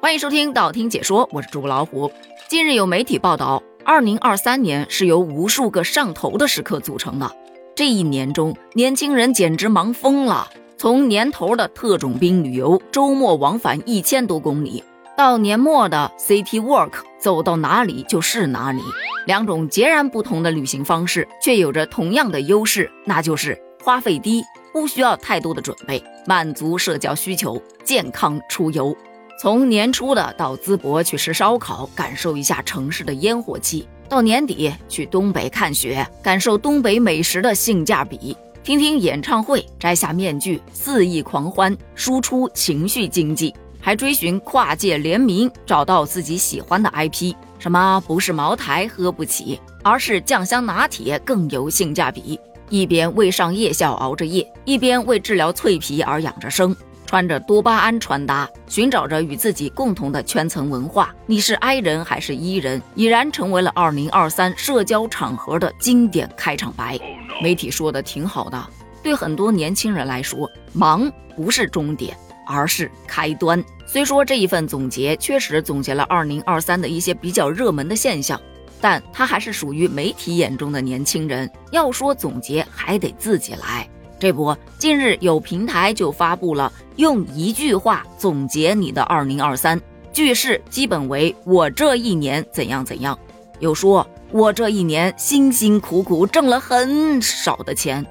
欢迎收听道听解说，我是主播老虎。近日有媒体报道，二零二三年是由无数个上头的时刻组成的。这一年中，年轻人简直忙疯了。从年头的特种兵旅游，周末往返一千多公里，到年末的 City Walk，走到哪里就是哪里。两种截然不同的旅行方式，却有着同样的优势，那就是花费低，不需要太多的准备，满足社交需求，健康出游。从年初的到淄博去吃烧烤，感受一下城市的烟火气；到年底去东北看雪，感受东北美食的性价比；听听演唱会，摘下面具，肆意狂欢，输出情绪经济；还追寻跨界联名，找到自己喜欢的 IP。什么不是茅台喝不起，而是酱香拿铁更有性价比。一边为上夜校熬着夜，一边为治疗脆皮而养着生。穿着多巴胺穿搭，寻找着与自己共同的圈层文化。你是 I 人还是 E 人，已然成为了2023社交场合的经典开场白。媒体说的挺好的，对很多年轻人来说，忙不是终点，而是开端。虽说这一份总结确实总结了2023的一些比较热门的现象，但它还是属于媒体眼中的年轻人。要说总结，还得自己来。这不，近日有平台就发布了用一句话总结你的二零二三，句式基本为“我这一年怎样怎样”，有说我这一年辛辛苦苦挣了很少的钱，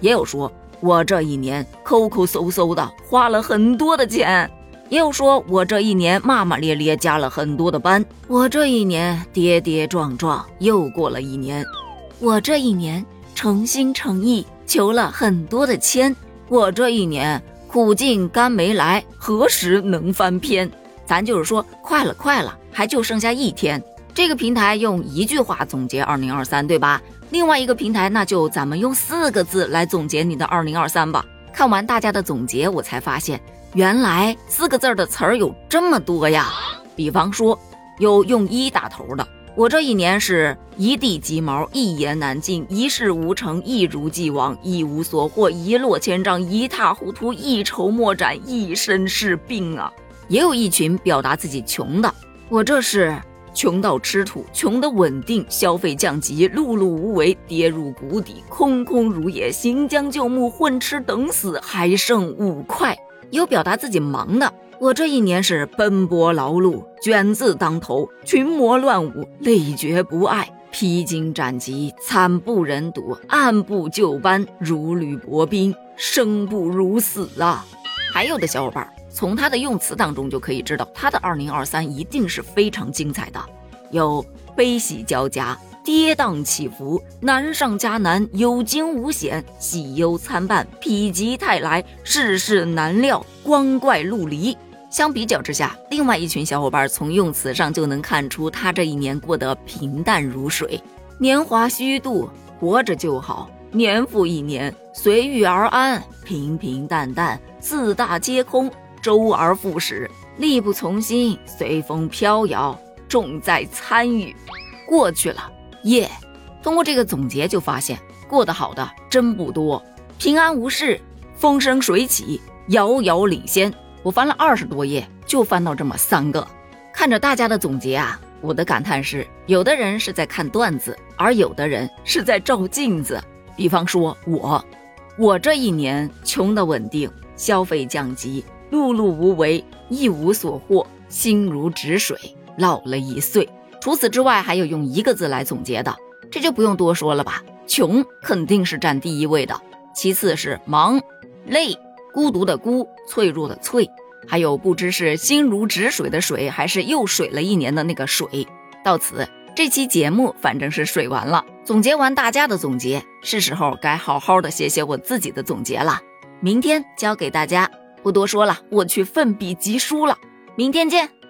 也有说我这一年抠抠搜搜的花了很多的钱，也有说我这一年骂骂咧咧加了很多的班，我这一年跌跌撞撞又过了一年，我这一年诚心诚意。求了很多的签，我这一年苦尽甘没来，何时能翻篇？咱就是说，快了，快了，还就剩下一天。这个平台用一句话总结二零二三，对吧？另外一个平台，那就咱们用四个字来总结你的二零二三吧。看完大家的总结，我才发现，原来四个字的词儿有这么多呀。比方说，有用一打头的。我这一年是一地鸡毛，一言难尽，一事无成，一如既往，一无所获，一落千丈，一塌糊涂，一筹莫展，一身是病啊！也有一群表达自己穷的，我这是穷到吃土，穷的稳定，消费降级，碌碌无为，跌入谷底，空空如也，行将就木，混吃等死，还剩五块。有表达自己忙的。我这一年是奔波劳碌，卷字当头，群魔乱舞，累觉不爱，披荆斩棘，惨不忍睹，按部就班，如履薄冰，生不如死啊！还有的小伙伴从他的用词当中就可以知道，他的二零二三一定是非常精彩的，有悲喜交加，跌宕起伏，难上加难，有惊无险，喜忧参半，否极泰来，世事难料，光怪陆离。相比较之下，另外一群小伙伴从用词上就能看出他这一年过得平淡如水，年华虚度，活着就好，年复一年，随遇而安，平平淡淡，四大皆空，周而复始，力不从心，随风飘摇，重在参与。过去了，耶！通过这个总结就发现，过得好的真不多，平安无事，风生水起，遥遥领先。我翻了二十多页，就翻到这么三个。看着大家的总结啊，我的感叹是：有的人是在看段子，而有的人是在照镜子。比方说我，我这一年穷的稳定，消费降级，碌碌无为，一无所获，心如止水，老了一岁。除此之外，还有用一个字来总结的，这就不用多说了吧？穷肯定是占第一位的，其次是忙、累。孤独的孤，脆弱的脆，还有不知是心如止水的水，还是又水了一年的那个水。到此，这期节目反正是水完了。总结完大家的总结，是时候该好好的写写我自己的总结了。明天交给大家，不多说了，我去奋笔疾书了。明天见。